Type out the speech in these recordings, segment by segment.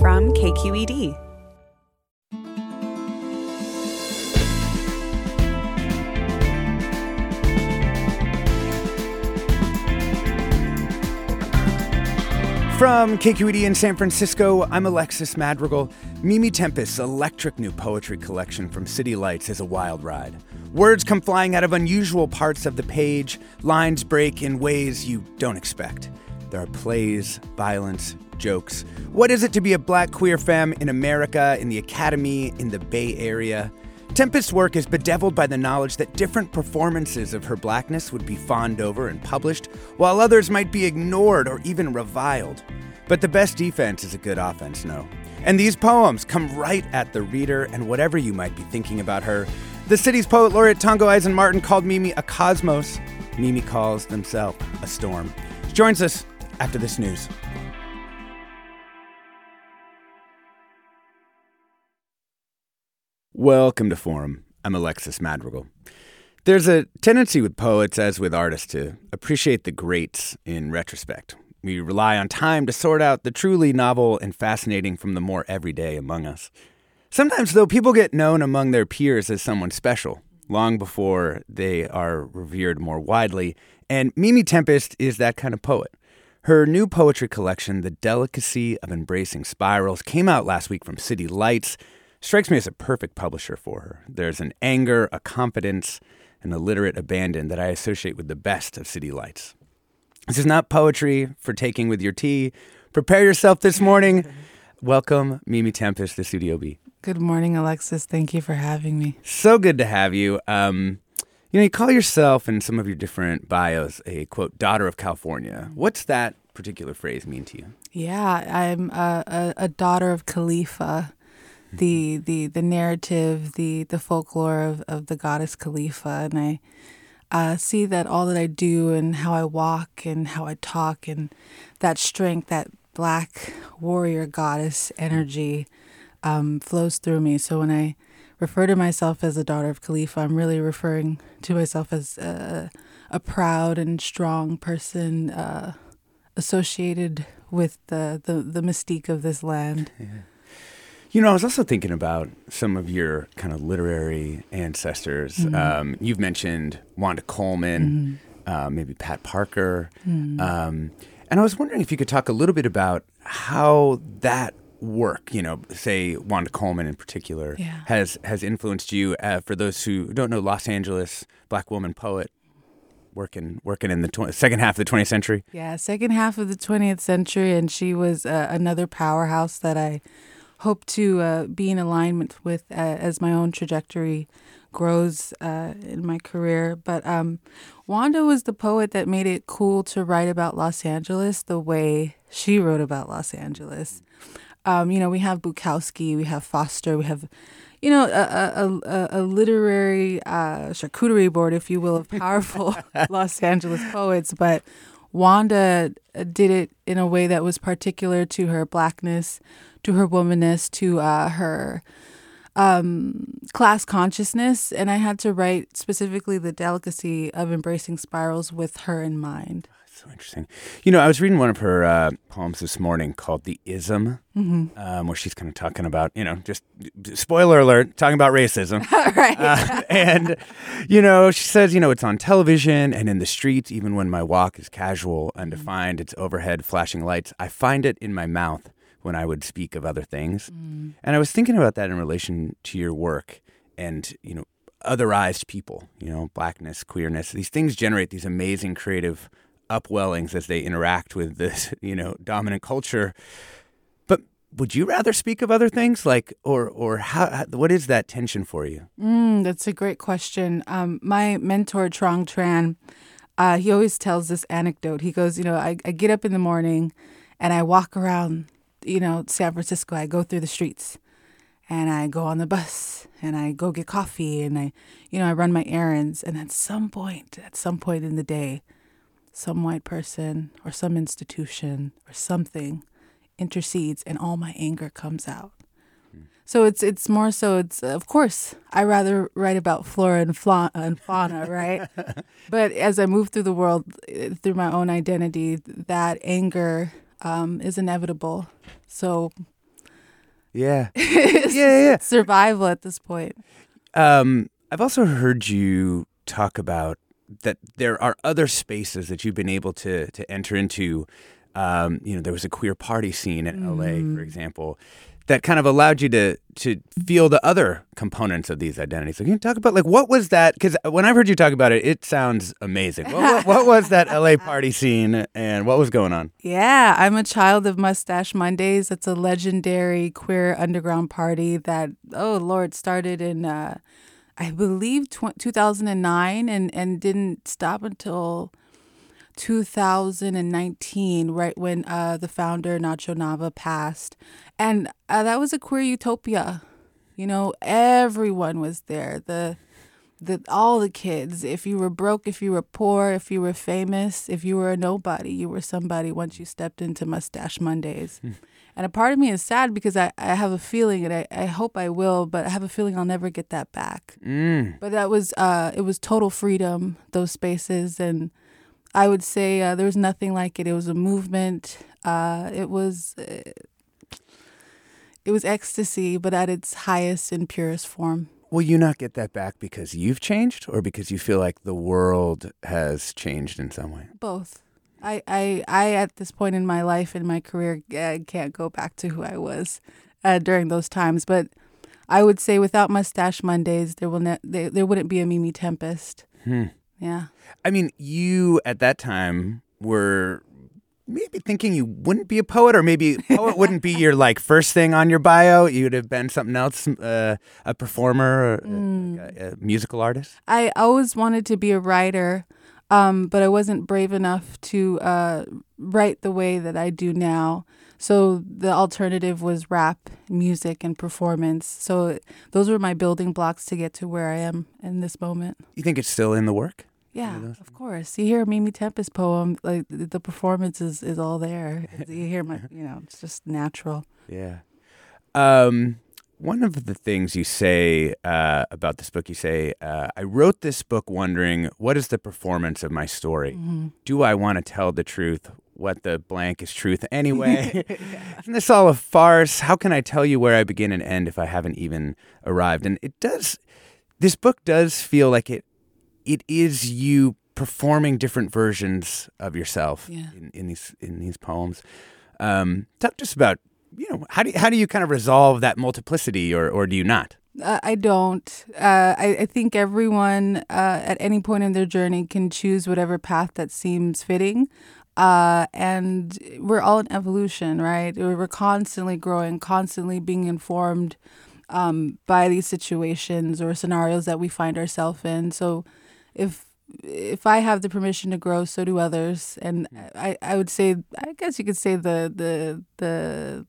From KQED. From KQED in San Francisco, I'm Alexis Madrigal. Mimi Tempestt's electric new poetry collection from City Lights is a wild ride. Words come flying out of unusual parts of the page, lines break in ways you don't expect. There are plays, violence, jokes. What is it to be a black queer femme in America, in the academy, in the Bay Area? Tempestt's work is bedeviled by the knowledge that different performances of her blackness would be fawned over and published, while others might be ignored or even reviled. But the best defense is a good offense, no. And these poems come right at the reader and whatever you might be thinking about her. The city's poet laureate Tongo Eisen Martin called Mimi a cosmos. Mimi calls themselves a storm. She joins us after this news. Welcome to Forum. I'm Alexis Madrigal. There's a tendency with poets, as with artists, to appreciate the greats in retrospect. We rely on time to sort out the truly novel and fascinating from the more everyday among us. Sometimes, though, people get known among their peers as someone special, long before they are revered more widely, and Mimi Tempestt is that kind of poet. Her new poetry collection, The Delicacy of Embracing Spirals, came out last week from City Lights strikes me as a perfect publisher for her. There's an anger, a confidence, an illiterate abandon that I associate with the best of City Lights. This is not poetry for taking with your tea. Prepare yourself this morning. Welcome, Mimi Tempestt, to Studio B. Good morning, Alexis. Thank you for having me. So good to have you. Um, you know, you call yourself in some of your different bios a quote daughter of California. What's that particular phrase mean to you? Yeah, I'm a, a, a daughter of Calafia the the the narrative, the the folklore of, of the goddess Calafia, and I uh, see that all that I do and how I walk and how I talk and that strength, that black warrior goddess energy um, flows through me. So when I refer to myself as a daughter of Calafia, I'm really referring to myself as a, a proud and strong person uh, associated with the, the, the mystique of this land. Yeah. You know, I was also thinking about some of your kind of literary ancestors. Mm-hmm. Um, you've mentioned Wanda Coleman, mm-hmm. uh, maybe Pat Parker. Mm-hmm. Um, and I was wondering if you could talk a little bit about how that work, you know, say Wanda Coleman in particular, yeah. has has influenced you. Uh, for those who don't know, Los Angeles black woman poet, working working in the tw- second half of the 20th century. Yeah, second half of the 20th century, and she was uh, another powerhouse that I hope to uh, be in alignment with uh, as my own trajectory grows uh, in my career. But um, Wanda was the poet that made it cool to write about Los Angeles the way she wrote about Los Angeles. Um, you know, we have Bukowski, we have Foster, we have, you know, a, a, a, a literary uh, charcuterie board, if you will, of powerful Los Angeles poets. But Wanda did it in a way that was particular to her blackness, to her womanness, to uh, her um, class consciousness. And I had to write specifically the delicacy of embracing spirals with her in mind. So interesting. You know, I was reading one of her uh, poems this morning called "The Ism," mm-hmm. um, where she's kind of talking about, you know, just spoiler alert, talking about racism. right. Uh, and you know, she says, you know, it's on television and in the streets, even when my walk is casual, undefined. It's overhead flashing lights. I find it in my mouth when I would speak of other things. And I was thinking about that in relation to your work and, you know, otherized people, you know, blackness, queerness. These things generate these amazing creative upwellings as they interact with this, you know, dominant culture. But would you rather speak of other things like or or how how- what is that tension for you? Mm, that's a great question. Um, my mentor, Truong Tran, uh, he always tells this anecdote. He goes, You know, I, I get up in the morning and I walk around, you know, San Francisco. I go through the streets and I go on the bus and I go get coffee and I, you know, I run my errands. And at some point, at some point in the day, some white person or some institution or something intercedes and all my anger comes out. So it's it's more so it's of course I rather write about flora and, fla- and fauna, right? but as I move through the world eh, through my own identity, that anger um, is inevitable. So Yeah. it's Yeah, yeah. survival at this point. Um, I've also heard you talk about that there are other spaces that you've been able to to enter into. Um, you know, there was a queer party scene in LA, for example, that kind of allowed you to to feel the other components of these identities. So can you talk about like what was that? Because when I've heard you talk about it, it sounds amazing. What, what, what was that LA party scene, and what was going on? Yeah, I'm a child of Mustache Mondays. It's a legendary queer underground party that, oh Lord, started in, uh, I believe, tw- 2009 and, and didn't stop until 2019, right when uh, the founder, Nacho Nava, passed. And uh, that was a queer utopia. You know, everyone was there. The the all the kids. If you were broke if you were poor if you were famous if you were a nobody you were somebody once you stepped into mustache mondays. And a part of me is sad because i, I have a feeling and I, I hope i will but i have a feeling i'll never get that back. Mm. but that was uh it was total freedom those spaces. And i would say uh, there was nothing like it. It was a movement. Uh it was uh, it was ecstasy but at its highest and purest form. Will you not get that back because you've changed, or because you feel like the world has changed in some way? both. I, I i at this point in my life and my career uh, can't go back to who i was uh, during those times. But i would say without mustache mondays there will ne- there, there wouldn't be a mimi tempestt. Hmm. yeah. I mean, you at that time were maybe thinking you wouldn't be a poet, or maybe poet wouldn't be your like first thing on your bio. You'd have been something else, uh, a performer, or a, a musical artist. i always wanted to be a writer um, but i wasn't brave enough to uh, write the way that i do now so the alternative was rap music and performance so those were my building blocks to get to where i am in this moment You think it's still in the work? Yeah, of course. You hear a Mimi Tempestt poem, like the performance is, is all there. You hear my, you know, it's just natural. Yeah. Um, one of the things you say uh, about this book, you say, uh, I wrote this book wondering what is the performance of my story? Do I want to tell the truth? What the blank is truth anyway? Isn't this all a farce? How can I tell you where I begin and end if I haven't even arrived? And it does, this book does feel like it, it is you performing different versions of yourself Yeah. in, in these in these poems. Um, talk to us about you know how do you, how do you kind of resolve that multiplicity, or or do you not? Uh, I don't. Uh, I, I think everyone uh, at any point in their journey can choose whatever path that seems fitting. Uh, and we're all in evolution, right? We're we're constantly growing, constantly being informed um, by these situations or scenarios that we find ourselves in. So, if if I have the permission to grow, so do others. And hmm. I, I would say, I guess you could say the the the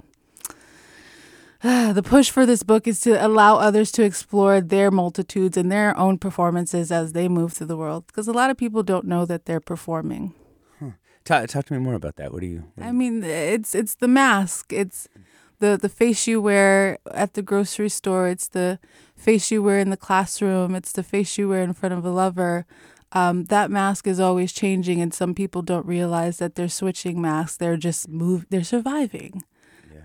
the push for this book is to allow others to explore their multitudes and their own performances as they move through the world. Because a lot of people don't know that they're performing. Talk, talk to me more about that. What do you? what do I mean, it's it's the mask. It's the the face you wear at the grocery store. It's the face you wear in the classroom. It's the face you wear in front of a lover. Um, that mask is always changing, and some people don't realize that they're switching masks. They're just move. They're surviving.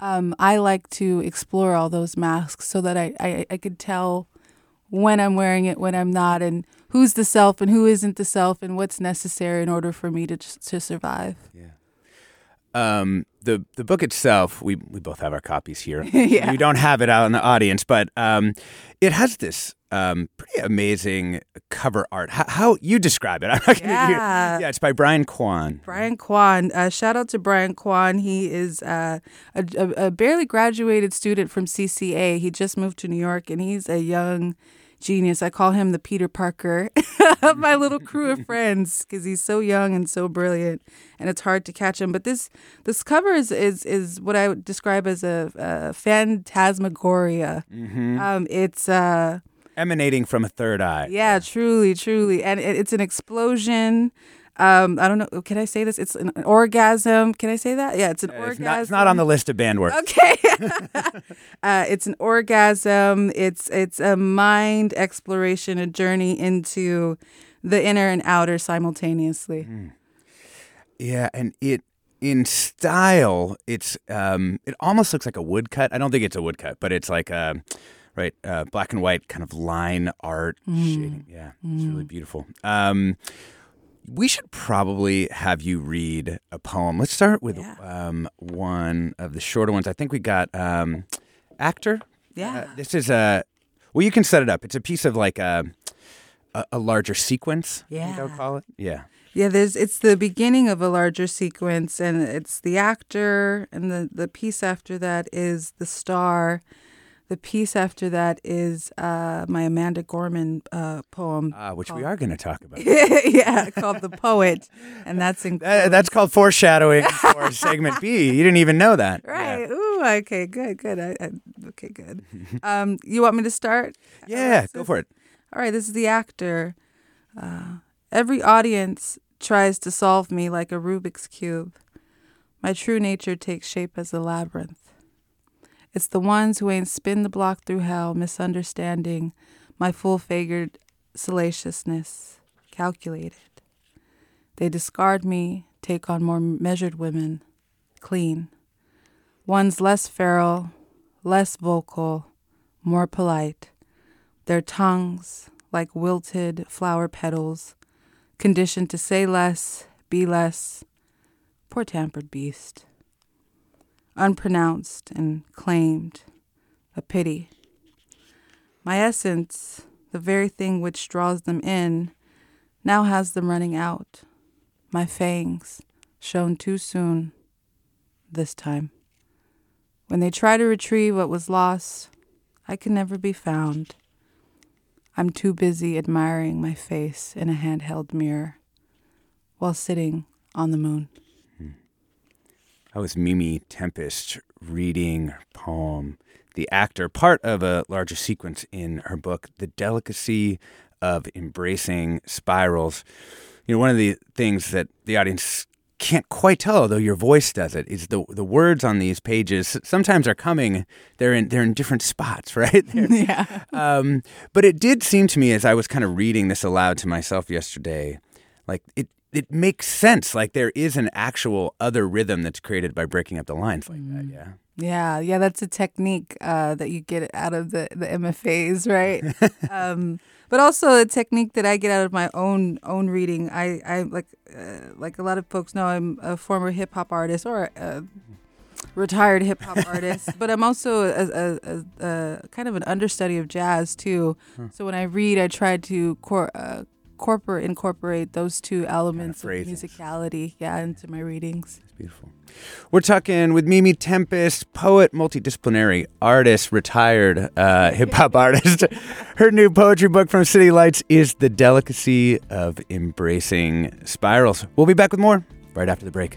Um, I like to explore all those masks so that I, I I could tell when I'm wearing it, when I'm not, and who's the self and who isn't the self, and what's necessary in order for me to to survive. Um, the the book itself, we we both have our copies here. Yeah. We don't have it out in the audience, but um, it has this um, pretty amazing cover art. How, how you describe it? I'm not gonna- Yeah. yeah. It's by Brian Kwan. Brian Kwan. Uh, shout out to Brian Kwan. He is uh, a, a, a barely graduated student from CCA. He just moved to New York, and he's a young genius. I call him the Peter Parker of my little crew of friends because he's so young and so brilliant, and it's hard to catch him. But this this cover is is, is what I would describe as a, a phantasmagoria. Um, it's uh, Emanating from a third eye. yeah, truly, truly, and it, it's an explosion. Um, I don't know. Can I say this? It's an orgasm. Can I say that? Yeah, it's an It's orgasm. not, it's not on the list of band words. Okay. uh, it's an orgasm. It's it's a mind exploration, a journey into the inner and outer simultaneously. Yeah, and it in style, it's um, it almost looks like a woodcut. I don't think it's a woodcut, but it's like a right uh, black and white kind of line art shading. Yeah, it's really beautiful. Um, we should probably have you read a poem. Let's start with Yeah. um, one of the shorter ones. I think we got um, actor. Yeah. Uh, this is a well, you can set it up. It's a piece of like a a, a larger sequence. Think I would Yeah. call it. Yeah. Yeah, there's it's the beginning of a larger sequence and it's the actor and the the piece after that is the star. The piece after that is uh, my Amanda Gorman uh, poem. Uh, which we are going to talk about. yeah, called The Poet. And that's in Uh, that's called foreshadowing for segment B. You didn't even know that. Right. Ooh, okay, good, good. I, I, okay, good. Um, you want me to start? Yeah, yeah go for it. All right, this is the actor. Uh, every audience tries to solve me like a Rubik's Cube. My true nature takes shape as a labyrinth. It's the ones who ain't spin the block through hell, misunderstanding my full figured salaciousness, calculated. They discard me, take on more measured women, clean. One's less feral, less vocal, more polite. Their tongues, like wilted flower petals, conditioned to say less, be less. Poor tampered beast. Unpronounced and claimed, a pity. My essence, the very thing which draws them in, now has them running out. My fangs, shown too soon, this time. When they try to retrieve what was lost, I can never be found. I'm too busy admiring my face in a handheld mirror while sitting on the moon. That was Mimi Tempestt reading poem, The Actor, part of a larger sequence in her book, The Delicacy of Embracing Spirals. You know, one of the things that the audience can't quite tell, although your voice does it, is the the words on these pages sometimes are coming. They're in they're in different spots, right? They're- Yeah. um, but it did seem to me as I was kind of reading this aloud to myself yesterday, like it it makes sense. Like there is an actual other rhythm that's created by breaking up the lines like that. Yeah. Yeah, yeah, that's a technique uh, that you get out of the, the MFAs, right? um, but also a technique that I get out of my own own reading. I, I like uh, like a lot of folks know I'm a former hip hop artist or a retired hip hop artist, but I'm also a, a, a, a kind of an understudy of jazz too. So when I read, I try to cor- uh, corporate incorporate those two elements of phrasings. musicality, yeah, into my readings. It's beautiful. We're talking with Mimi Tempestt, poet, multidisciplinary artist, retired uh, hip hop artist. Her new poetry book from City Lights is The Delicacy of Embracing Spirals. We'll be back with more right after the break.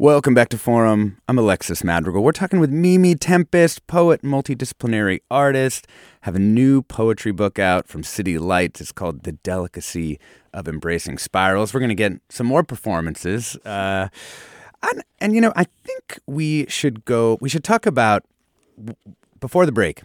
Welcome back to Forum. I'm Alexis Madrigal. We're talking with Mimi Tempestt, poet, multidisciplinary artist. Have a new poetry book out from City Lights. It's called The Delicacy of Embracing Spirals. We're going to get some more performances. Uh, and, and, you know, I think we should go, we should talk about, before the break,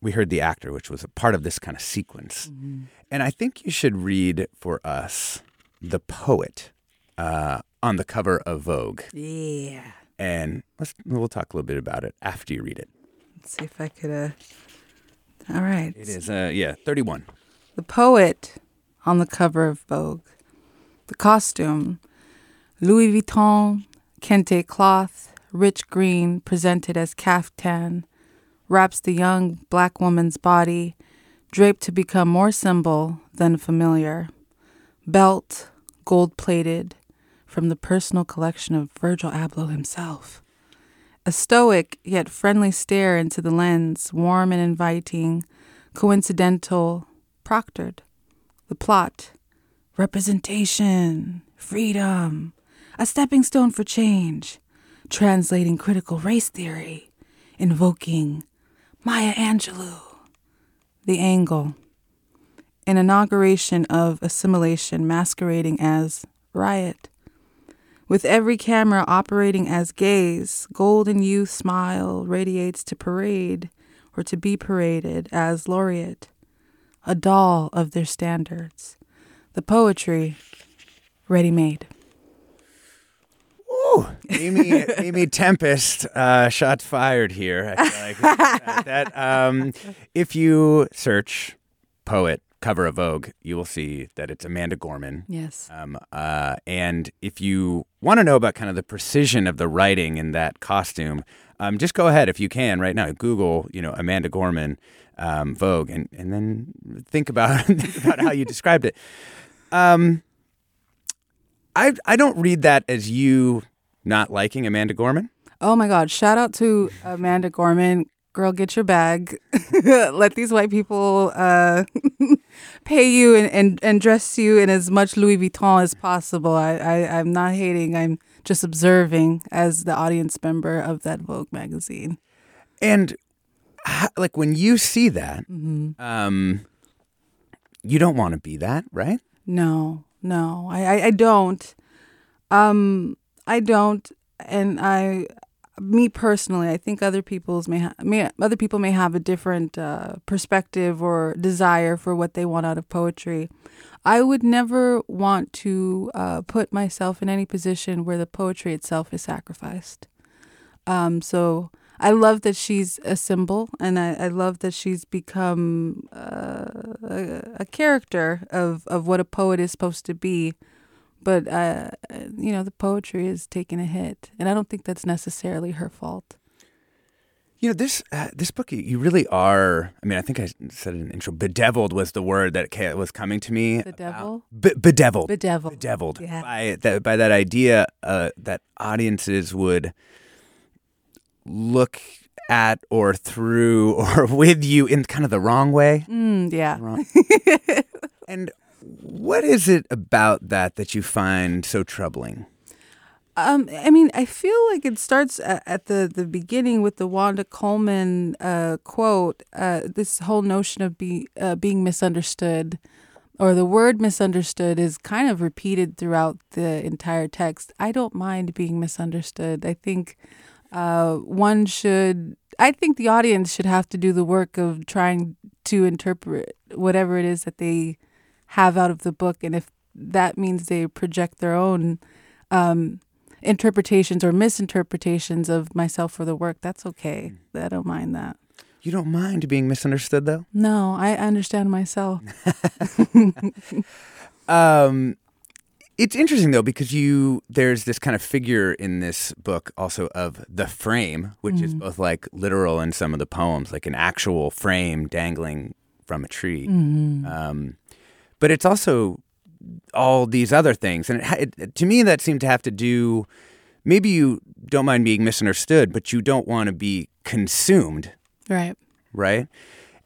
we heard the actor, which was a part of this kind of sequence. Mm-hmm. And I think you should read for us the poet. Uh, on the cover of Vogue. Yeah. And let's we'll talk a little bit about it after you read it. Let's see if I could. Uh... All right. It is. Uh, yeah, thirty-one. The poet on the cover of Vogue. The costume: Louis Vuitton, kente cloth, rich green, presented as caftan, wraps the young black woman's body, draped to become more symbol than familiar. Belt, gold plated, from the personal collection of Virgil Abloh himself. A stoic yet friendly stare into the lens, warm and inviting, coincidental, proctored. The plot. Representation, freedom, a stepping stone for change, translating critical race theory, invoking Maya Angelou. The angle, an inauguration of assimilation masquerading as riot with every camera operating as gaze, golden youth smile radiates to parade or to be paraded as laureate, a doll of their standards. The poetry ready made. Ooh, Amy, Amy Tempestt, uh, shots fired here. I feel like that. Um, if you search poet cover of Vogue, you will see that it's Amanda Gorman. Yes. Um, uh, and if you want to know about kind of the precision of the writing in that costume, um, just go ahead if you can right now. Google, you know, Amanda Gorman, um, Vogue, and and then think about think about how you described it. Um, I I don't read that as you not liking Amanda Gorman. Oh my God! Shout out to Amanda Gorman girl, get your bag. Let these white people uh, pay you and, and, and dress you in as much Louis Vuitton as possible. I, I, I'm not hating. I'm just observing as the audience member of that Vogue magazine. And like when you see that, mm-hmm. um, you don't want to be that, right? No, no, I, I, I don't. Um, I don't, and I me personally, I think other people's may, ha- may other people may have a different uh, perspective or desire for what they want out of poetry. I would never want to uh, put myself in any position where the poetry itself is sacrificed. Um, so I love that she's a symbol, and I, I love that she's become uh, a, a character of, of what a poet is supposed to be but uh, you know the poetry is taking a hit, and I don't think that's necessarily her fault. You know this uh, this book. You really are. I mean, I think I said in intro. Bedeviled was the word that was coming to me. The devil. Be- bedeviled. Bedeviled. Bedeviled. Yeah. By that by that idea uh, that audiences would look at or through or with you in kind of the wrong way. Mm, yeah. Wrong. and what is it about that that you find so troubling? Um, I mean, I feel like it starts at, the, the beginning with the Wanda Coleman uh, quote. Uh, this whole notion of be, uh, being misunderstood, or the word misunderstood, is kind of repeated throughout the entire text. I don't mind being misunderstood. I think uh, one should. I think the audience should have to do the work of trying to interpret whatever it is that they have out of the book. And if that means they project their own um, interpretations or misinterpretations of myself or the work, that's okay. I don't mind that. You don't mind being misunderstood, though? No, I understand myself. Um, it's interesting though because you there's this kind of figure in this book also of the frame, which is both like literal in some of the poems, like an actual frame dangling from a tree. Um, but it's also all these other things, and it, it, to me that seemed to have to do. Maybe you don't mind being misunderstood, but you don't want to be consumed Right. right?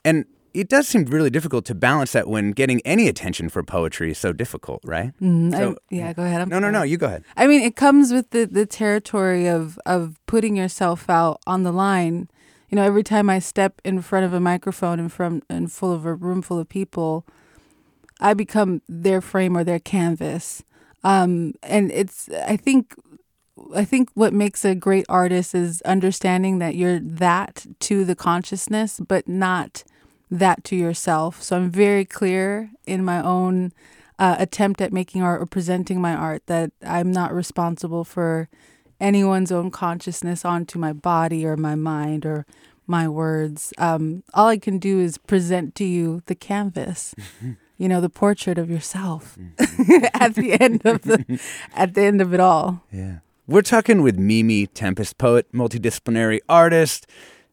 And it does seem really difficult to balance that when getting any attention for poetry is so difficult, right? Mm, I- yeah, go ahead. I'm No, no, no. You go ahead. I mean, it comes with the, the territory of, of putting yourself out on the line. You know, every time I step in front of a microphone in front and full of a room full of people, I become their frame or their canvas. Um, and it's I think I think what makes a great artist is understanding that you're that to the consciousness, but not that to yourself. So I'm very clear in my own uh, attempt at making art or presenting my art that I'm not responsible for anyone's own consciousness onto my body or my mind or my words. Um, all I can do is present to you the canvas. You know, the portrait of yourself mm-hmm. at the end of the at the end of it all. Yeah. We're talking with Mimi Tempestt, poet, multidisciplinary artist.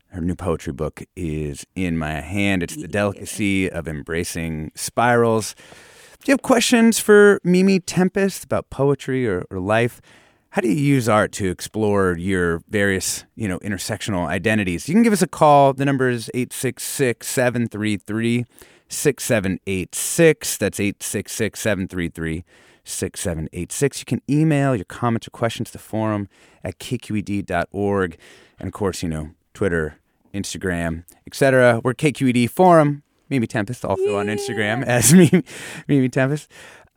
Her new poetry book is in my hand. It's The Delicacy of Embracing Spirals. Do you have questions for Mimi Tempestt about poetry or, or life? How do you use art to explore your various, you know, intersectional identities? You can give us a call. The number is 866 733 6786. That's 866 733 6786. You can email your comments or questions to the forum at kqed.org. And of course, you know, Twitter, Instagram, etc. We're KQED Forum. Mimi Tempestt, also on Instagram as Mimi, Mimi Tempestt.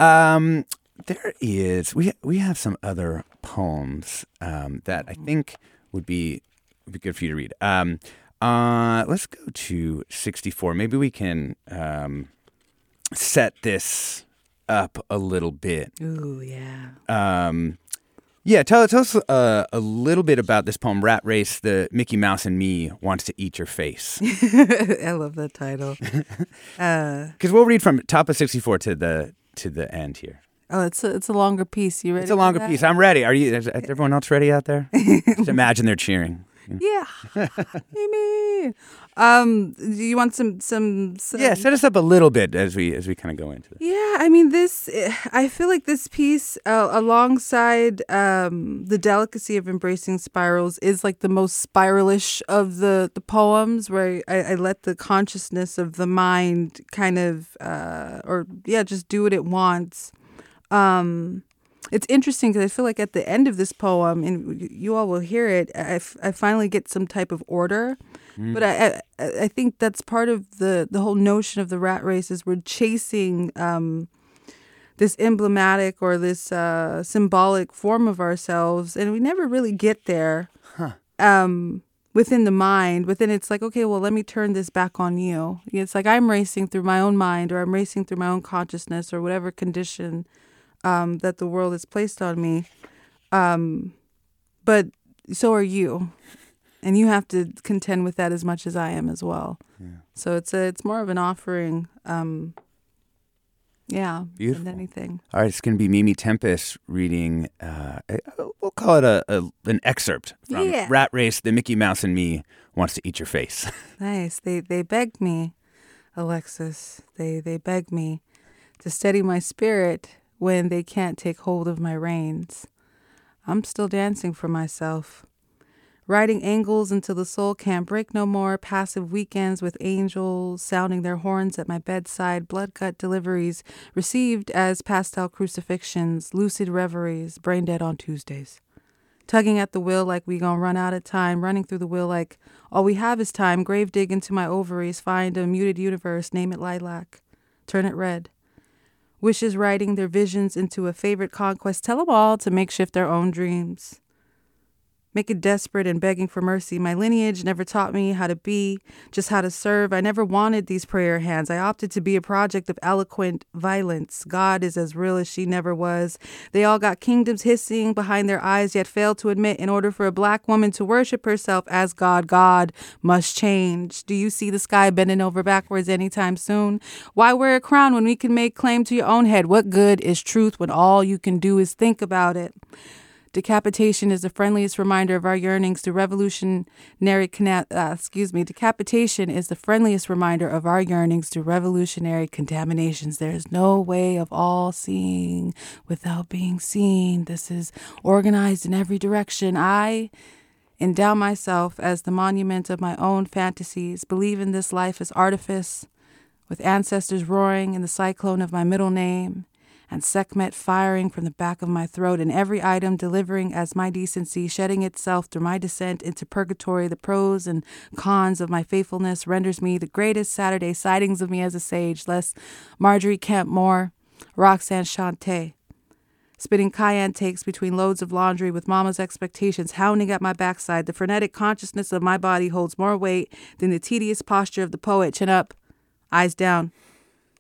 Um, there is we we have some other poems um, that I think would be would be good for you to read. Um, uh, let's go to sixty four. Maybe we can um, set this up a little bit. Ooh, yeah. Um, yeah, tell, tell us uh, a little bit about this poem, Rat Race, the Mickey Mouse and Me wants to eat your face. I love that title. uh, Because we'll read from top of 64 to the to the end here. oh, it's a, it's a longer piece. You ready? It's a longer piece. I'm ready. Are you? Is everyone else ready out there? Just imagine they're cheering. Yeah, Mimi. Um, do you want some some? some Yeah, set us up a little bit as we as we kind of go into this. Yeah, I mean this. I feel like this piece, uh, alongside um, the delicacy of embracing spirals, is like the most spiralish of the the poems, where I, I let the consciousness of the mind kind of, uh, or yeah, just do what it wants. Um, it's interesting because I feel like at the end of this poem, and you all will hear it, I, f- I finally get some type of order. But I, I I think that's part of the the whole notion of the rat race is we're chasing um, this emblematic or this uh, symbolic form of ourselves, and we never really get there. Um, within the mind, within it's like, okay, well, let me turn this back on you. It's like I'm racing through my own mind, or I'm racing through my own consciousness, or whatever condition um, that the world has placed on me. Um, but so are you, and you have to contend with that as much as I am as well. Yeah. So it's a, it's more of an offering. Um, yeah, Beautiful. than anything. All right, it's going to be Mimi Tempestt reading. Uh, we'll call it a, a an excerpt from Yeah. Rat Race. The Mickey Mouse and Me wants to eat your face. Nice. They they begged me, Alexis. They they begged me to steady my spirit when they can't take hold of my reins. I'm still dancing for myself. Riding angles until the soul can't break no more, passive weekends with angels sounding their horns at my bedside, blood gut deliveries received as pastel crucifixions, lucid reveries, brain dead on Tuesdays. Tugging at the wheel like we gonna run out of time, running through the wheel like all we have is time, grave dig into my ovaries, find a muted universe, name it lilac, turn it red. Wishes writing their visions into a favorite conquest, tell them all to make shift their own dreams. Make it desperate and begging for mercy. My lineage never taught me how to be, just how to serve. I never wanted these prayer hands. I opted to be a project of eloquent violence. God is as real as she never was. They all got kingdoms hissing behind their eyes, yet failed to admit in order for a black woman to worship herself as God, God must change. Do you see the sky bending over backwards anytime soon? Why wear a crown when we can make claim to your own head? What good is truth when all you can do is think about it? Decapitation is the friendliest reminder of our yearnings to revolutionary cana- uh, excuse me, decapitation is the friendliest reminder of our yearnings to revolutionary contaminations. There is no way of all seeing without being seen. This is organized in every direction. I endow myself as the monument of my own fantasies, believe in this life as artifice, with ancestors roaring in the cyclone of my middle name and Sekhmet firing from the back of my throat, and every item delivering as my decency, shedding itself through my descent into purgatory. The pros and cons of my faithfulness renders me the greatest Saturday sightings of me as a sage, less Margery Kempe Moore, Roxanne Shante. Spitting cayenne takes between loads of laundry with mama's expectations hounding at my backside, the frenetic consciousness of my body holds more weight than the tedious posture of the poet. Chin up, eyes down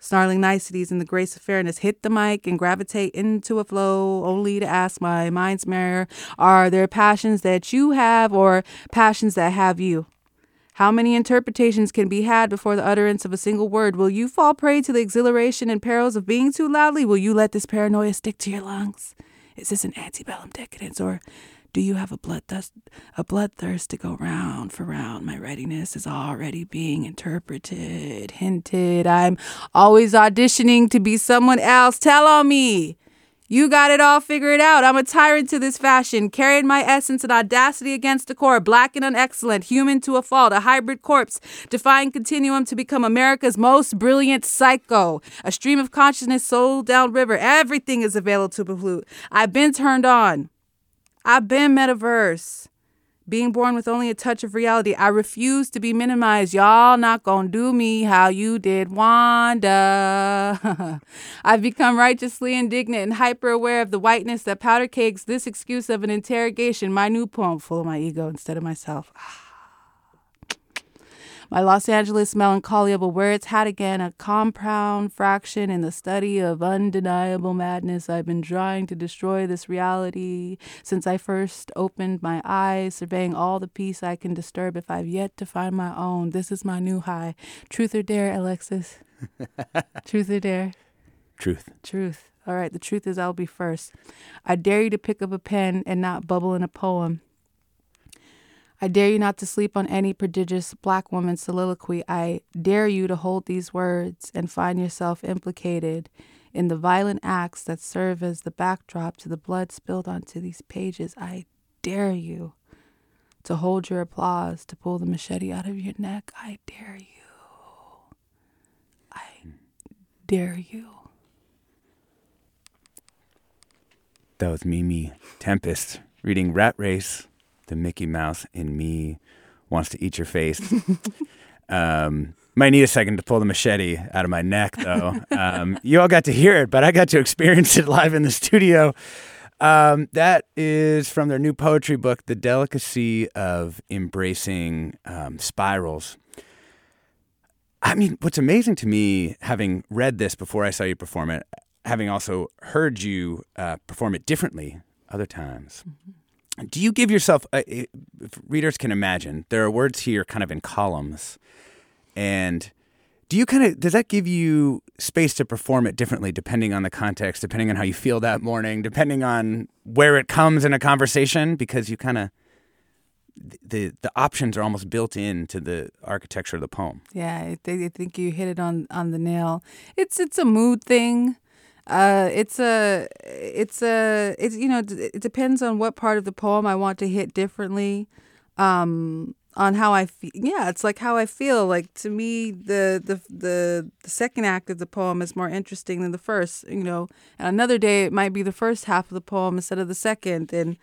snarling niceties and the grace of fairness hit the mic and gravitate into a flow only to ask my mind's mirror are there passions that you have or passions that have you how many interpretations can be had before the utterance of a single word? Will you fall prey to the exhilaration and perils of being too loudly? Will you let this paranoia stick to your lungs? Is this an antebellum decadence or do you have a bloodthirst, a bloodthirst to go round for round? My readiness is already being interpreted, hinted. I'm always auditioning to be someone else. Tell on me. You got it all figured out. I'm a tyrant to this fashion, carried my essence and audacity against the core, black and unexcellent, human to a fault, a hybrid corpse, defying continuum to become America's most brilliant psycho, a stream of consciousness soul down river. Everything is available to pollute. I've been turned on. I've been metaverse. Being born with only a touch of reality, I refuse to be minimized. Y'all not gonna do me how you did Wanda. I've become righteously indignant and hyper aware of the whiteness that powder cakes this excuse of an interrogation. My new poem, full of my ego instead of myself. Ah. My Los Angeles melancholia will wear its hat again, a compound fraction in the study of undeniable madness. I've been trying to destroy this reality since I first opened my eyes, surveying all the peace I can disturb if I've yet to find my own. This is my new high. Truth or dare, Alexis? Truth or dare? Truth. Truth. All right, the truth is I'll be first. I dare you to pick up a pen and not bubble in a poem. I dare you not to sleep on any prodigious black woman's soliloquy. I dare you to hold these words and find yourself implicated in the violent acts that serve as the backdrop to the blood spilled onto these pages. I dare you to hold your applause, to pull the machete out of your neck. I dare you. I dare you. That was Mimi Tempestt reading Rat Race the Mickey Mouse in me wants to eat your face. um, might need a second to pull the machete out of my neck, though. Um, you all got to hear it, but I got to experience it live in the studio. Um, that is from their new poetry book, The Delicacy of Embracing um, Spirals. I mean, what's amazing to me, having read this before I saw you perform it, having also heard you uh, perform it differently other times. Mm-hmm do you give yourself uh, readers can imagine there are words here kind of in columns and do you kind of does that give you space to perform it differently depending on the context depending on how you feel that morning depending on where it comes in a conversation? Because you kind of the the options are almost built into the architecture of the poem. Yeah I think you hit it on on the nail. It's it's a mood thing uh, it's a, it's a, it's you know, it depends on what part of the poem I want to hit differently. Um, on how I feel. Yeah, it's like how I feel. Like to me, the, the the the second act of the poem is more interesting than the first. You know, and another day it might be the first half of the poem instead of the second, and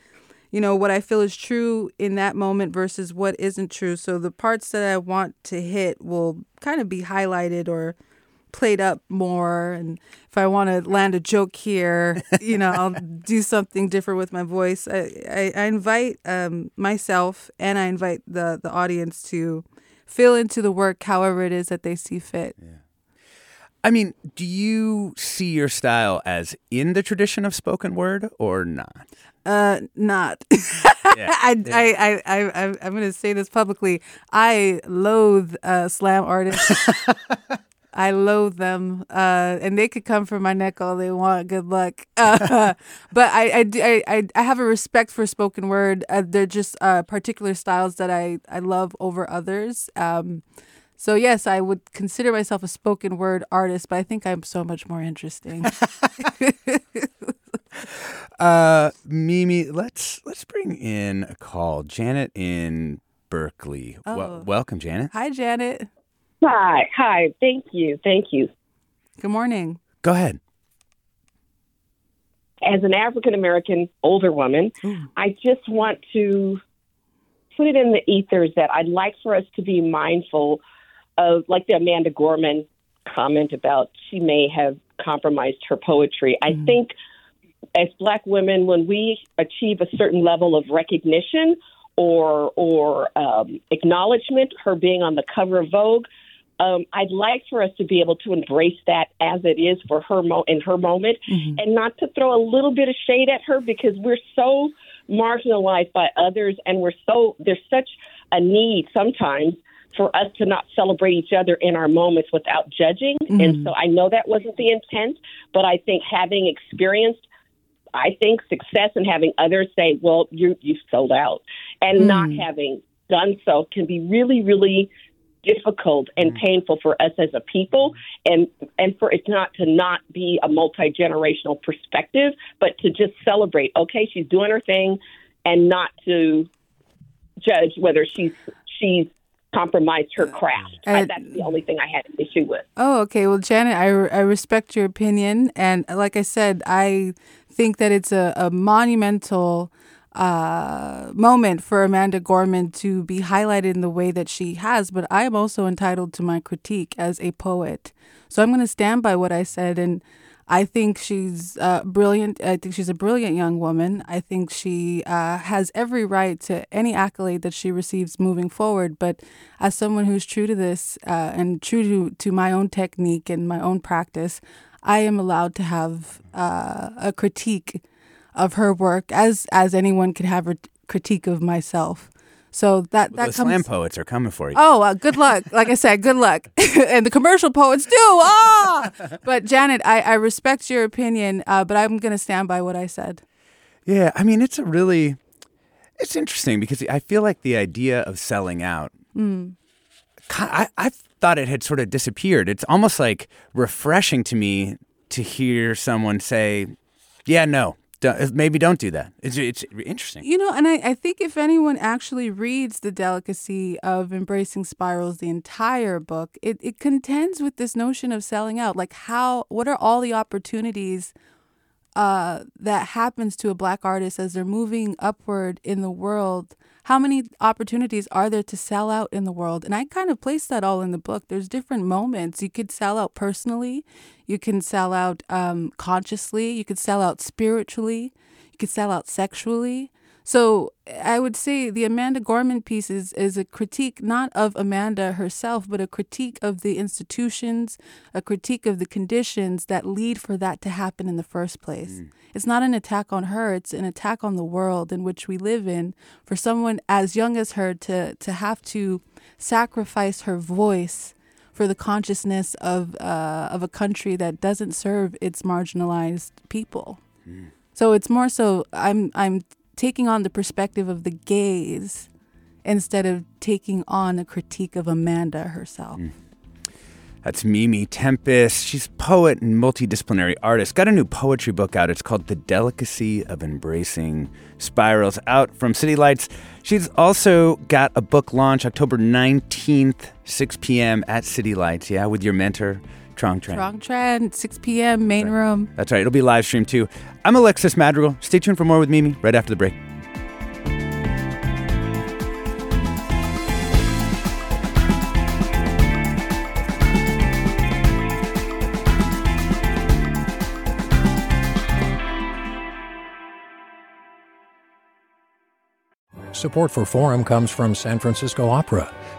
you know what I feel is true in that moment versus what isn't true. So the parts that I want to hit will kind of be highlighted or played up more and if I want to land a joke here, you know, I'll do something different with my voice. I, I, I invite um, myself and I invite the, the audience to fill into the work however it is that they see fit. Yeah. I mean, do you see your style as in the tradition of spoken word or not? Uh, not. yeah. I, yeah. I, I, I, I'm going to say this publicly. I loathe uh, slam artists. I loathe them, uh, and they could come for my neck all they want. Good luck. Uh, but I, I, I, I have a respect for spoken word. Uh, they're just uh, particular styles that I, I love over others. Um, so yes, I would consider myself a spoken word artist, but I think I'm so much more interesting. uh, Mimi, let's let's bring in a call. Janet in Berkeley. Oh. Well, welcome, Janet. Hi, Janet. Hi, hi. Thank you, thank you. Good morning. Go ahead. As an African American older woman, Ooh. I just want to put it in the ethers that I'd like for us to be mindful of like the Amanda Gorman comment about she may have compromised her poetry. Mm. I think as black women, when we achieve a certain level of recognition or or um, acknowledgement, her being on the cover of Vogue, um, I'd like for us to be able to embrace that as it is for her mo- in her moment, mm-hmm. and not to throw a little bit of shade at her because we're so marginalized by others, and we're so there's such a need sometimes for us to not celebrate each other in our moments without judging. Mm-hmm. And so I know that wasn't the intent, but I think having experienced I think success and having others say, "Well, you you sold out," and mm. not having done so can be really, really difficult and mm. painful for us as a people, and and for it not to not be a multi generational perspective, but to just celebrate. Okay, she's doing her thing, and not to judge whether she's she's compromised her craft. Uh, that's the only thing I had an issue with. Oh, okay. Well, Janet, I, I respect your opinion. And like I said, I think that it's a, a monumental uh, moment for Amanda Gorman to be highlighted in the way that she has. But I am also entitled to my critique as a poet. So I'm going to stand by what I said and I think she's uh, brilliant. I think she's a brilliant young woman. I think she uh, has every right to any accolade that she receives moving forward. But as someone who's true to this uh, and true to, to my own technique and my own practice, I am allowed to have uh, a critique of her work as as anyone could have a critique of myself. So that that the comes. slam poets are coming for you. Oh, uh, good luck! Like I said, good luck, and the commercial poets do. Ah, but Janet, I, I respect your opinion, uh, but I'm going to stand by what I said. Yeah, I mean, it's a really, it's interesting because I feel like the idea of selling out. Mm. I I thought it had sort of disappeared. It's almost like refreshing to me to hear someone say, "Yeah, no, don't, maybe don't do that. It's, it's interesting. You know, and I, I think if anyone actually reads The Delicacy of Embracing Spirals, the entire book, it, it contends with this notion of selling out. Like, how, what are all the opportunities uh, that happens to a black artist as they're moving upward in the world? How many opportunities are there to sell out in the world? And I kind of place that all in the book. There's different moments. You could sell out personally, you can sell out um, consciously. You could sell out spiritually. You could sell out sexually. So I would say the Amanda Gorman piece is, is a critique not of Amanda herself, but a critique of the institutions, a critique of the conditions that lead for that to happen in the first place. Mm. It's not an attack on her, it's an attack on the world in which we live in. For someone as young as her to, to have to sacrifice her voice for the consciousness of uh, of a country that doesn't serve its marginalized people. Mm. So it's more so I'm I'm taking on the perspective of the gaze instead of taking on a critique of Amanda herself. Mm. That's Mimi Tempestt. She's poet and multidisciplinary artist. Got a new poetry book out. It's called The Delicacy of Embracing Spirals, out from City Lights. She's also got a book launch October 19th, 6 p.m. at City Lights, yeah, with your mentor, Truong Tran. Truong Tran, 6 p.m., main room. That's right. It'll be live stream too. I'm Alexis Madrigal. Stay tuned for more with Mimi right after the break. Support for Forum comes from San Francisco Opera.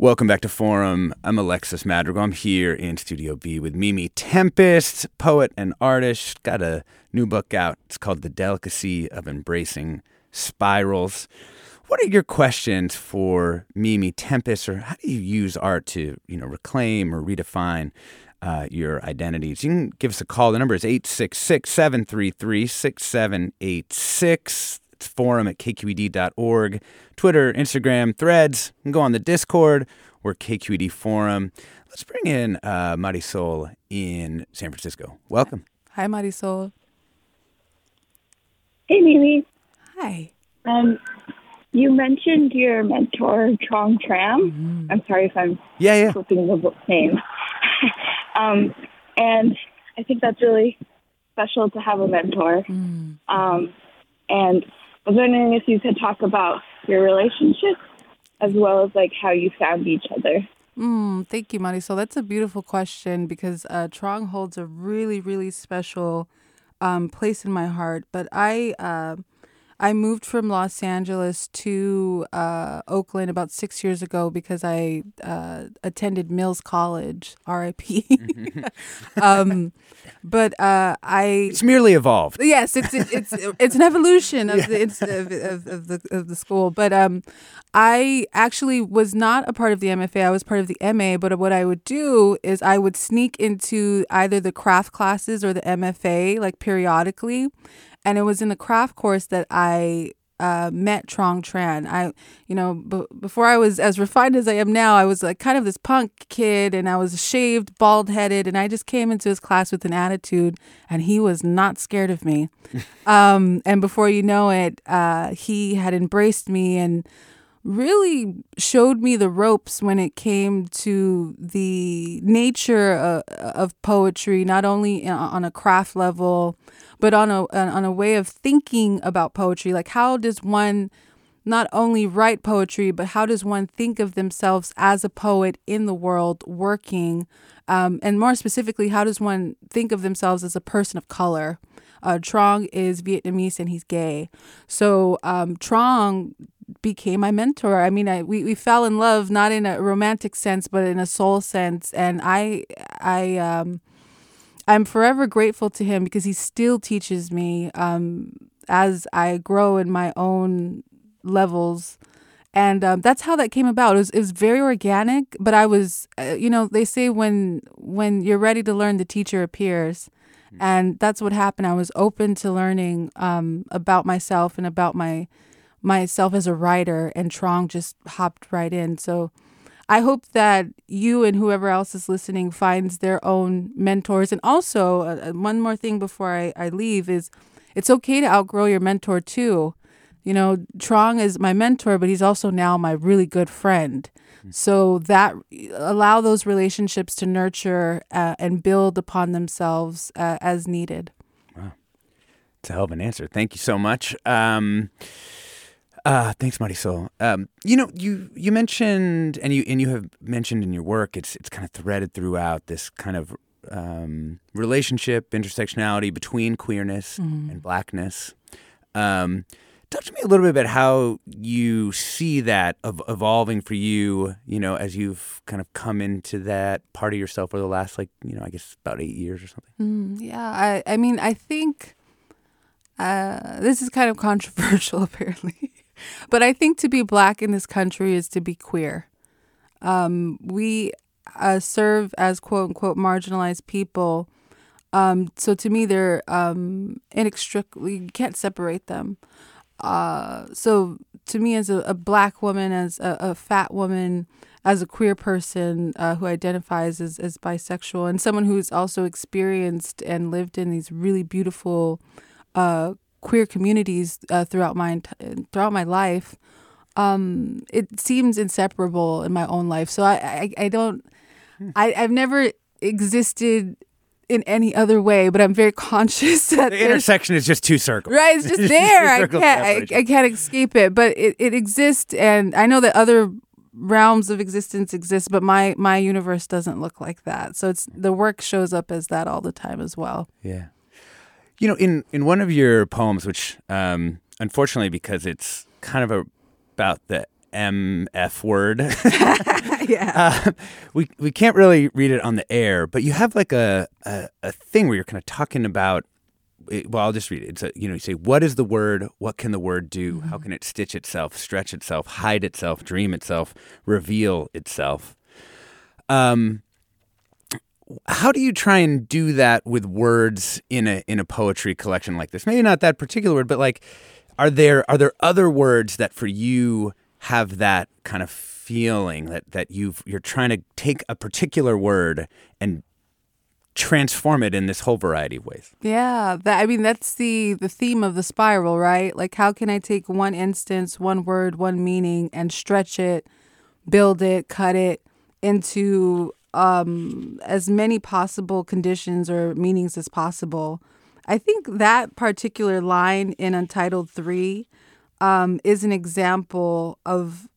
Welcome back to Forum. I'm Alexis Madrigal. I'm here in Studio B with Mimi Tempestt, poet and artist. Got a new book out. It's called The Delicacy of Embracing Spirals. What are your questions for Mimi Tempestt, or how do you use art to, you know, reclaim or redefine uh, your identities? You can give us a call. The number is 866 733 6786 forum at kqed.org, Twitter, Instagram, threads. You can go on the Discord or KQED Forum. Let's bring in uh, Marisol in San Francisco. Welcome. Hi, Marisol. Hey, Mimi. Hi. Um, you mentioned your mentor, Truong Tran. Mm-hmm. I'm sorry if I'm yeah, yeah. flipping the book name. um, and I think that's really special to have a mentor. Mm. Um, and I was wondering if you could talk about your relationship as well as like how you found each other. Mm, thank you, Marisol. That's a beautiful question because uh, Truong holds a really, really special um, place in my heart. But I, uh, I moved from Los Angeles to uh, Oakland about six years ago because I uh, attended Mills College, RIP. um, but uh, I it's merely evolved. Yes, it's it's it's, it's an evolution of yeah. the of, of, of, the of the school. But um, I actually was not a part of the MFA. I was part of the MA. But what I would do is I would sneak into either the craft classes or the MFA like periodically and it was in the craft course that I uh, met Truong Tran. I, you know, b- before I was as refined as I am now, I was like kind of this punk kid and I was shaved, bald headed, and I just came into his class with an attitude, and he was not scared of me. um, and before you know it, uh, he had embraced me and really showed me the ropes when it came to the nature of, of poetry, not only on a craft level but on a on a way of thinking about poetry. Like how does one not only write poetry, but how does one think of themselves as a poet in the world working? Um, and more specifically, how does one think of themselves as a person of color? Uh, Truong is Vietnamese and he's gay. So um, Truong became my mentor. I mean, I, we, we fell in love not in a romantic sense, but in a soul sense. And I I um, I'm forever grateful to him because he still teaches me um, as I grow in my own levels. And um, that's how that came about. It was, it was very organic, but I was, uh, you know, they say when when you're ready to learn, the teacher appears, mm-hmm. and that's what happened. I was open to learning um, about myself and about my myself as a writer, and Truong just hopped right in. So I hope that you and whoever else is listening finds their own mentors. And also, uh, uh, one more thing before I, I leave is it's okay to outgrow your mentor too. You know, Truong is my mentor, but he's also now my really good friend. Hmm. So that allow those relationships to nurture uh, and build upon themselves uh, as needed. Wow, it's a hell of an answer. Thank you so much. Um, uh, thanks, Marisol. Um, you know, you you mentioned and you and you have mentioned in your work, it's it's kind of threaded throughout this kind of um, relationship, intersectionality between queerness mm. and blackness. Um, talk to me a little bit about how you see that of evolving for you. You know, as you've kind of come into that part of yourself over the last, like, you know, I guess about eight years or something. Mm, yeah, I I mean, I think. Uh, this is kind of controversial, apparently. But I think to be black in this country is to be queer. Um, we uh, serve as quote unquote marginalized people. Um, so to me, they're um, inextricably, you can't separate them. Uh, so to me, as a, a black woman, as a, a, fat woman, as a queer person uh, who identifies as, as bisexual, and someone who's also experienced and lived in these really beautiful uh, queer communities uh, throughout my throughout my life, um, it seems inseparable in my own life. So I, I, I don't, I, I've never existed in any other way, but I'm very conscious that the intersection is just two circles. Right, it's just there. I can't, I, I, can't escape it, but it, it exists, and I know that other realms of existence exist, but my my universe doesn't look like that. So it's the work shows up as that all the time as well. Yeah, you know, in in one of your poems, which um, unfortunately because it's kind of a, about the MF word. yeah. Uh, we we can't really read it on the air, but you have like a a, a thing where you're kind of talking about. Well, I'll just read it. It's a, you know, you say, "What is the word? What can the word do? Mm-hmm. How can it stitch itself, stretch itself, hide itself, dream itself, reveal itself?" Um, how do you try and do that with words in a in a poetry collection like this? Maybe not that particular word, but like, are there are there other words that for you have that kind of feeling that that you've you're trying to take a particular word and transform it in this whole variety of ways. Yeah, that I mean that's the the theme of the spiral, right? Like how can I take one instance, one word, one meaning and stretch it, build it, cut it into um as many possible conditions or meanings as possible. I think that particular line in Untitled 3 um, is an example of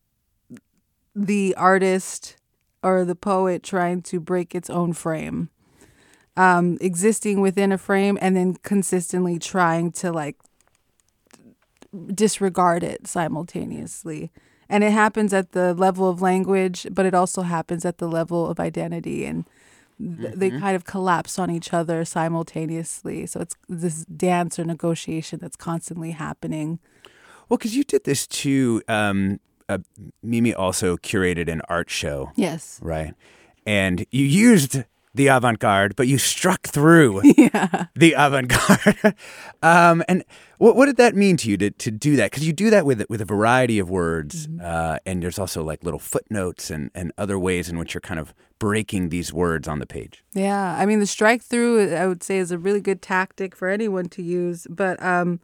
the artist or the poet trying to break its own frame, um, existing within a frame and then consistently trying to like disregard it simultaneously. And it happens at the level of language, but it also happens at the level of identity. And mm-hmm. they kind of collapse on each other simultaneously. So it's this dance or negotiation that's constantly happening. Well, because you did this too. Um, uh, Mimi also curated an art show. Yes. Right. And you used the avant garde, but you struck through yeah. the avant garde. um, and what, what did that mean to you to, to do that? Because you do that with with a variety of words, mm-hmm. uh, and there's also like little footnotes and, and other ways in which you're kind of breaking these words on the page. Yeah, I mean the strike through, I would say, is a really good tactic for anyone to use, but. Um,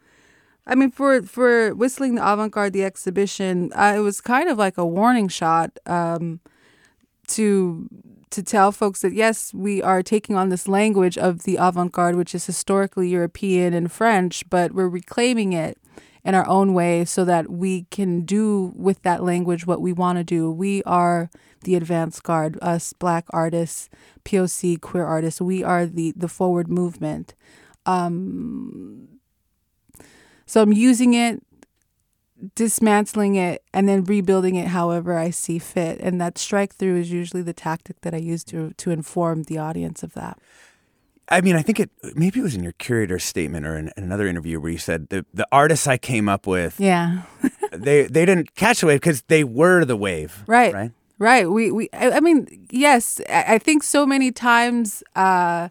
I mean, for for whistling the avant garde, the exhibition, uh, it was kind of like a warning shot um, to to tell folks that yes, we are taking on this language of the avant garde, which is historically European and French, but we're reclaiming it in our own way so that we can do with that language what we want to do. We are the advanced guard, us black artists, POC queer artists. We are the the forward movement. Um, so I'm using it, dismantling it, and then rebuilding it however I see fit. And that strike through is usually the tactic that I use to to inform the audience of that. I mean, I think it maybe it was in your curator statement or in, in another interview where you said the the artists I came up with, yeah, they they didn't catch the wave because they were the wave, right? Right. Right. We we. I, I mean, yes. I, I think so many times. Uh,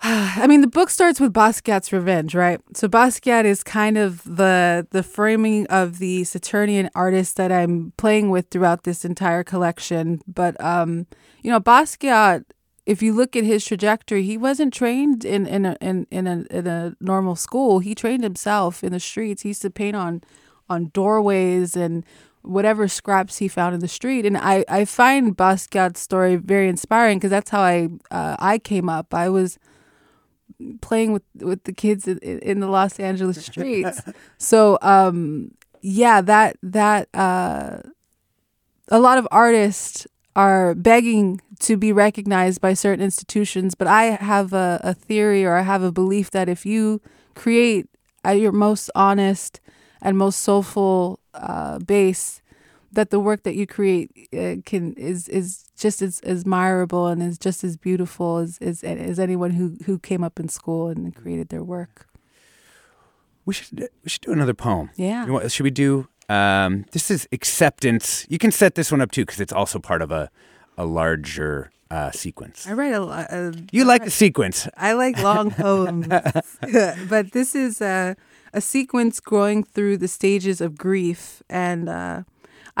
I mean, the book starts with Basquiat's revenge, right? So Basquiat is kind of the the framing of the Saturnian artist that I'm playing with throughout this entire collection. But um, you know, Basquiat, if you look at his trajectory, he wasn't trained in in a, in in a, in a normal school. He trained himself in the streets. He used to paint on on doorways and whatever scraps he found in the street. And I, I find Basquiat's story very inspiring because that's how I uh, I came up. I was playing with with the kids in, in the Los Angeles streets. so um, yeah, that that uh, a lot of artists are begging to be recognized by certain institutions, but I have a, a theory or I have a belief that if you create at your most honest and most soulful uh, base, that the work that you create uh, can is is just as, as admirable and is just as beautiful as, as as anyone who who came up in school and created their work. We should we should do another poem. Yeah. Want, should we do Um, this is acceptance. You can set this one up too because it's also part of a a larger uh, sequence. I write a lot. Uh, You like the sequence. I like long poems, but this is a, a sequence growing through the stages of grief, and uh,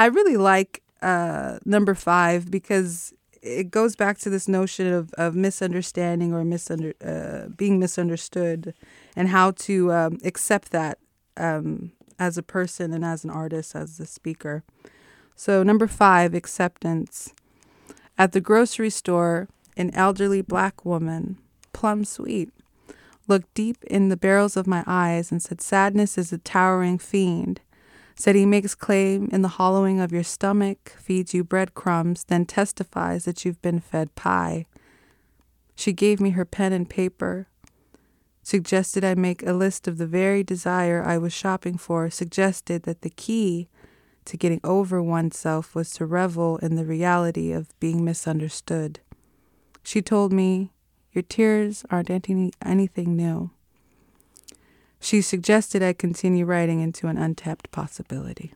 I really like uh, number five because it goes back to this notion of, of misunderstanding or misunder, uh, being misunderstood, and how to um, accept that um, as a person and as an artist, as a speaker. So number five, acceptance. At the grocery store, an elderly black woman, plum sweet, looked deep in the barrels of my eyes and said, Sadness is a towering fiend. Said he makes claim in the hollowing of your stomach, feeds you breadcrumbs, then testifies that you've been fed pie. She gave me her pen and paper, suggested I make a list of the very desire I was shopping for, suggested that the key to getting over oneself was to revel in the reality of being misunderstood. She told me, Your tears aren't any, anything new. She suggested I continue writing into an untapped possibility.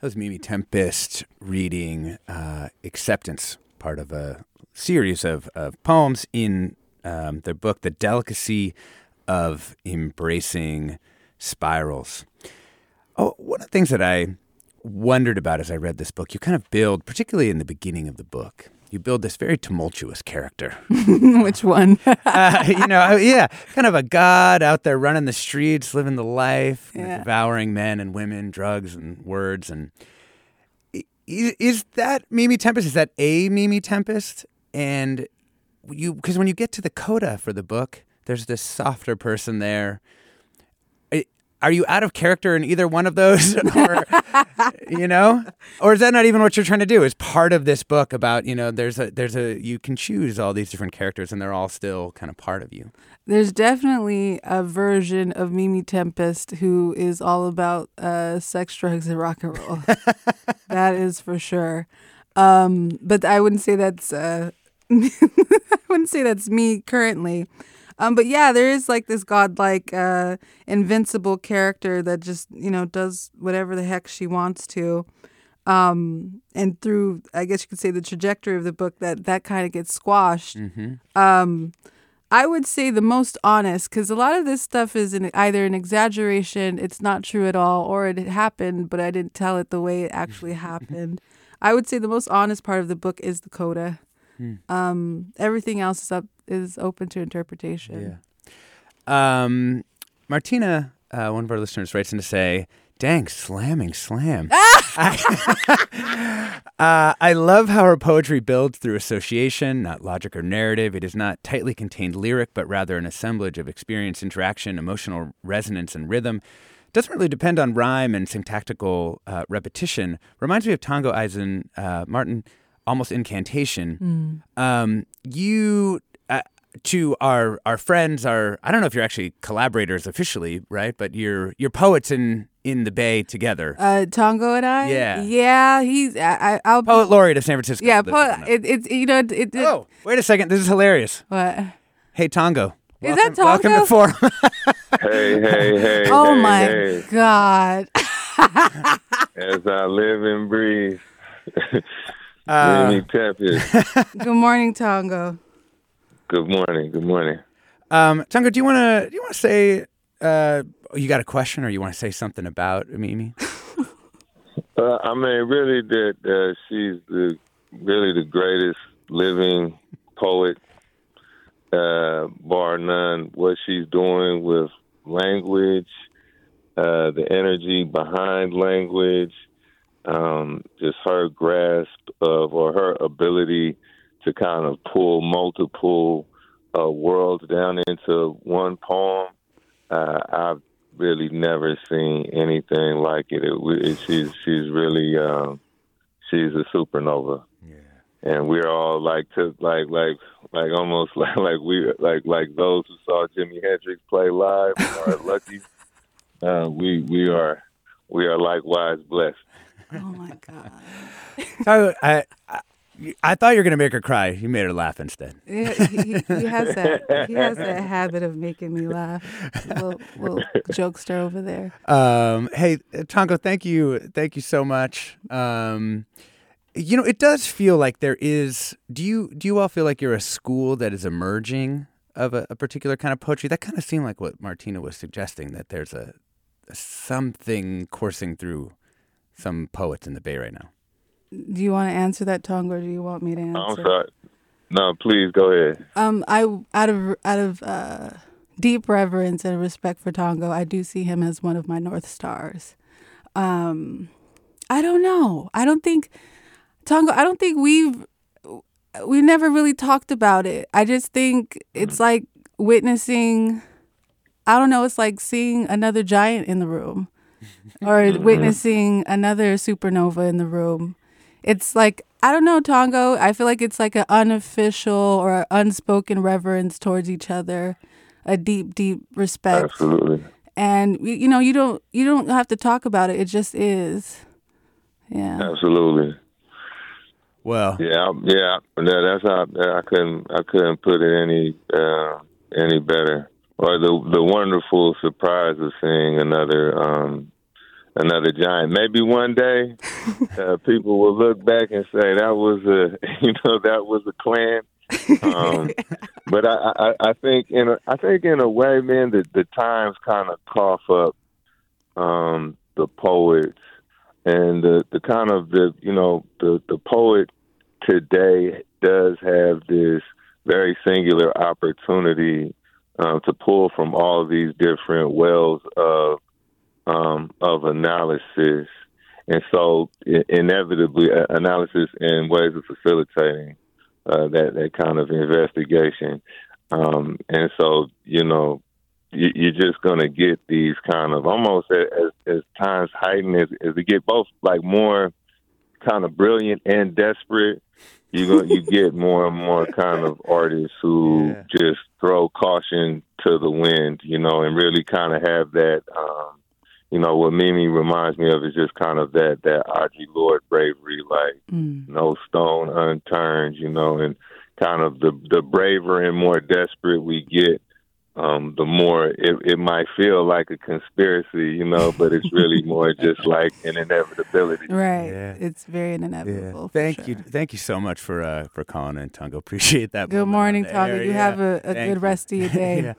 That was Mimi Tempestt reading uh, Acceptance, part of a series of, of poems in um, their book, The Delicacy of Embracing Spirals. Oh, one of the things that I wondered about as I read this book, you kind of build, particularly in the beginning of the book, you build this very tumultuous character. Which one? uh, you know, yeah, kind of a god out there running the streets, living the life, Yeah. devouring men and women, drugs and words. And is, is that Mimi Tempestt? Is that a Mimi Tempestt? And you, because when you get to the coda for the book, there's this softer person there. Are you out of character in either one of those, or you know, or is that not even what you're trying to do? Is part of this book about you know there's a there's a you can choose all these different characters and they're all still kind of part of you. There's definitely a version of Mimi Tempestt who is all about uh, sex, drugs, and rock and roll. that is for sure. Um, but I wouldn't say that's uh, I wouldn't say that's me currently. Um, but yeah, there is like this godlike, uh, invincible character that just you know does whatever the heck she wants to. Um, and through, I guess you could say, the trajectory of the book, that that kind of gets squashed. Um, I would say the most honest because a lot of this stuff is an, either an exaggeration, it's not true at all, or it happened, but I didn't tell it the way it actually happened. I would say the most honest part of the book is the coda. Um, everything else is up is open to interpretation. Um, Martina, uh, one of our listeners, writes in to say, "Dang, slamming slam." Uh, I love how her poetry builds through association, not logic or narrative. It is not tightly contained lyric, but rather an assemblage of experience, interaction, emotional resonance, and rhythm. Doesn't really depend on rhyme and syntactical uh, repetition. Reminds me of Tongo Eisen uh, Martin, almost incantation. Um, you uh, to our our friends, our I don't know if you're actually collaborators officially, right? But you're you're poets in in the Bay together. Uh, Tongo and I. Yeah. yeah. He's I, I I'll Poet laureate of San Francisco. Yeah, poet. on po- that. it, it's you know it. it Oh, wait a second. This is hilarious. what? Hey, Tongo. Is welcome, that Welcome to Tongo? Forum. Hey, hey, hey. Oh hey, my hey. god. As I live and breathe. Uh, Mimi Tempestt. Good morning, Tongo. Good morning. Good morning. um, Tongo, do you want to do you want to say uh, you got a question or you want to say something about Mimi? Uh, I mean, really, that uh, she's the really the greatest living poet, uh, bar none. What she's doing with language, uh, the energy behind language, um, just her grasp of or her ability to kind of pull multiple uh, worlds down into one poem. Uh, I've really never seen anything like it. it, it she's she's really um, she's a supernova. And we're all like to like like like almost like like we like like those who saw Jimi Hendrix play live are lucky. Uh, we we are we are likewise blessed. Oh my god. So, I, I, I thought you were gonna make her cry. You made her laugh instead. Yeah, he, he, he has that. He has that habit of making me laugh. Little, little jokester over there. Um, hey, Tongo, thank you, thank you so much. Um, you know, it does feel like there is. Do you do you all feel like you're a school that is emerging of a, a particular kind of poetry? That kind of seemed like what Martina was suggesting. That there's a, a something coursing through some poets in the Bay right now. Do you want to answer that, Tongo, or do you want me to answer? I'm sorry. No, please go ahead. Um, I out of out of uh, deep reverence and respect for Tongo, I do see him as one of my north stars. Um, I don't know. I don't think Tongo. I don't think we've we never really talked about it. I just think it's like witnessing. I don't know. It's like seeing another giant in the room, or witnessing another supernova in the room. It's like I don't know, Tongo. I feel like it's like an unofficial or unspoken reverence towards each other, a deep, deep respect. Absolutely. And you you know, you don't you don't have to talk about it. It just is. Yeah. Absolutely. Well, Yeah, yeah, yeah. That's how I couldn't I couldn't put it any uh, any better. Or the the wonderful surprise of seeing another um, another giant. Maybe one day uh, people will look back and say that was a you know that was a clan. um, but I, I, I think in a, I think in a way, man, the the times kind of cough up um, the poets and the the kind of the you know the the poet today does have this very singular opportunity um, to pull from all these different wells of um, of analysis, and so inevitably uh, analysis and ways of facilitating uh, that that kind of investigation. Um, and so you know you, you're just going to get these kind of almost as, as times heighten as, as get both like more kind of brilliant and desperate. You go, you get more and more kind of artists who just throw caution to the wind, you know, and really kind of have that. Um, you know, what Mimi reminds me of is just kind of that that Audre Lorde bravery, like no stone unturned, you know, and kind of the the braver and more desperate we get, um, the more it, it might feel like a conspiracy, you know, but it's really more just like an inevitability. Right. It's very inevitable. for Thank sure. you, thank you so much for uh, for calling in, Tongo. Appreciate that. Good morning, on. Tongo. You Yeah. have a, a good rest of your day. Yeah.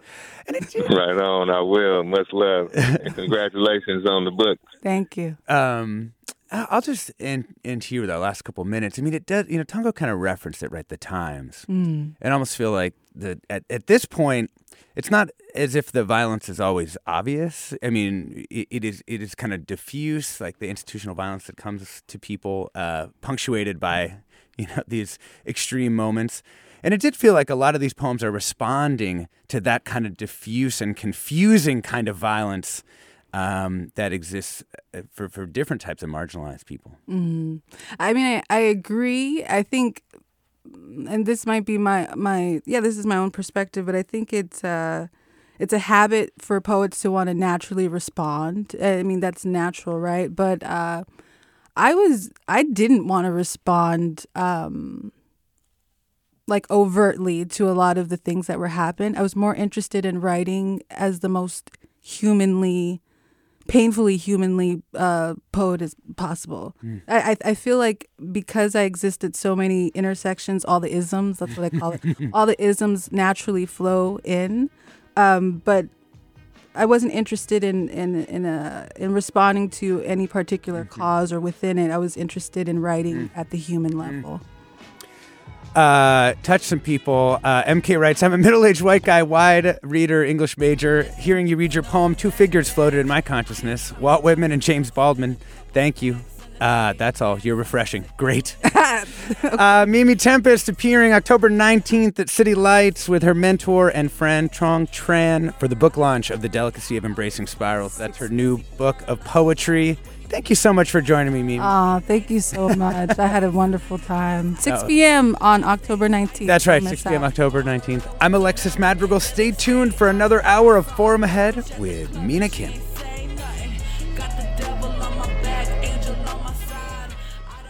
Right on, I will. Much love and congratulations on the book. Thank you. Um, I- I'll just end, end here with our last couple minutes. I mean, it does, you know, Tongo kind of referenced it, right? The times. Mm. And I almost feel like the at, at this point, it's not as if the violence is always obvious. I mean, it, it is it is kind of diffuse, like the institutional violence that comes to people, uh, punctuated by you know these extreme moments. And it did feel like a lot of these poems are responding to that kind of diffuse and confusing kind of violence um, that exists uh, for, for different types of marginalized people. Mm. I mean, I, I agree. I think, and this might be my my yeah, this is my own perspective, but I think it's uh it's a habit for poets to want to naturally respond. I mean, that's natural, right? But uh, I was I didn't want to respond. Um, like overtly to a lot of the things that were happening. I was more interested in writing as the most humanly, painfully humanly uh, poet as possible. Mm. I, I I feel like because I exist at so many intersections, all the isms, that's what I call it, all the isms naturally flow in. Um, but I wasn't interested in in in a, in responding to any particular cause or within it. I was interested in writing at the human level. Uh, touch some people. Uh, MK writes, I'm a middle aged white guy, wide reader, English major. Hearing you read your poem, two figures floated in my consciousness Walt Whitman and James Baldwin. Thank you. Uh, that's all. You're refreshing. Great. uh, Mimi Tempestt appearing October 19th at City Lights with her mentor and friend Truong Tran for the book launch of The Delicacy of Embracing Spirals. That's her new book of poetry. Thank you so much for joining me, Mimi. Oh, thank you so much. I had a wonderful time. 6 Oh. p.m. on October 19th. That's right, 6 p.m. October 19th. I'm Alexis Madrigal. Stay tuned for another hour of Forum Ahead with Mina Kim.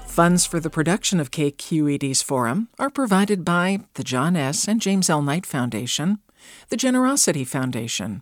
Funds for the production of KQED's forum are provided by the John S. and James L. Knight Foundation, the Generosity Foundation,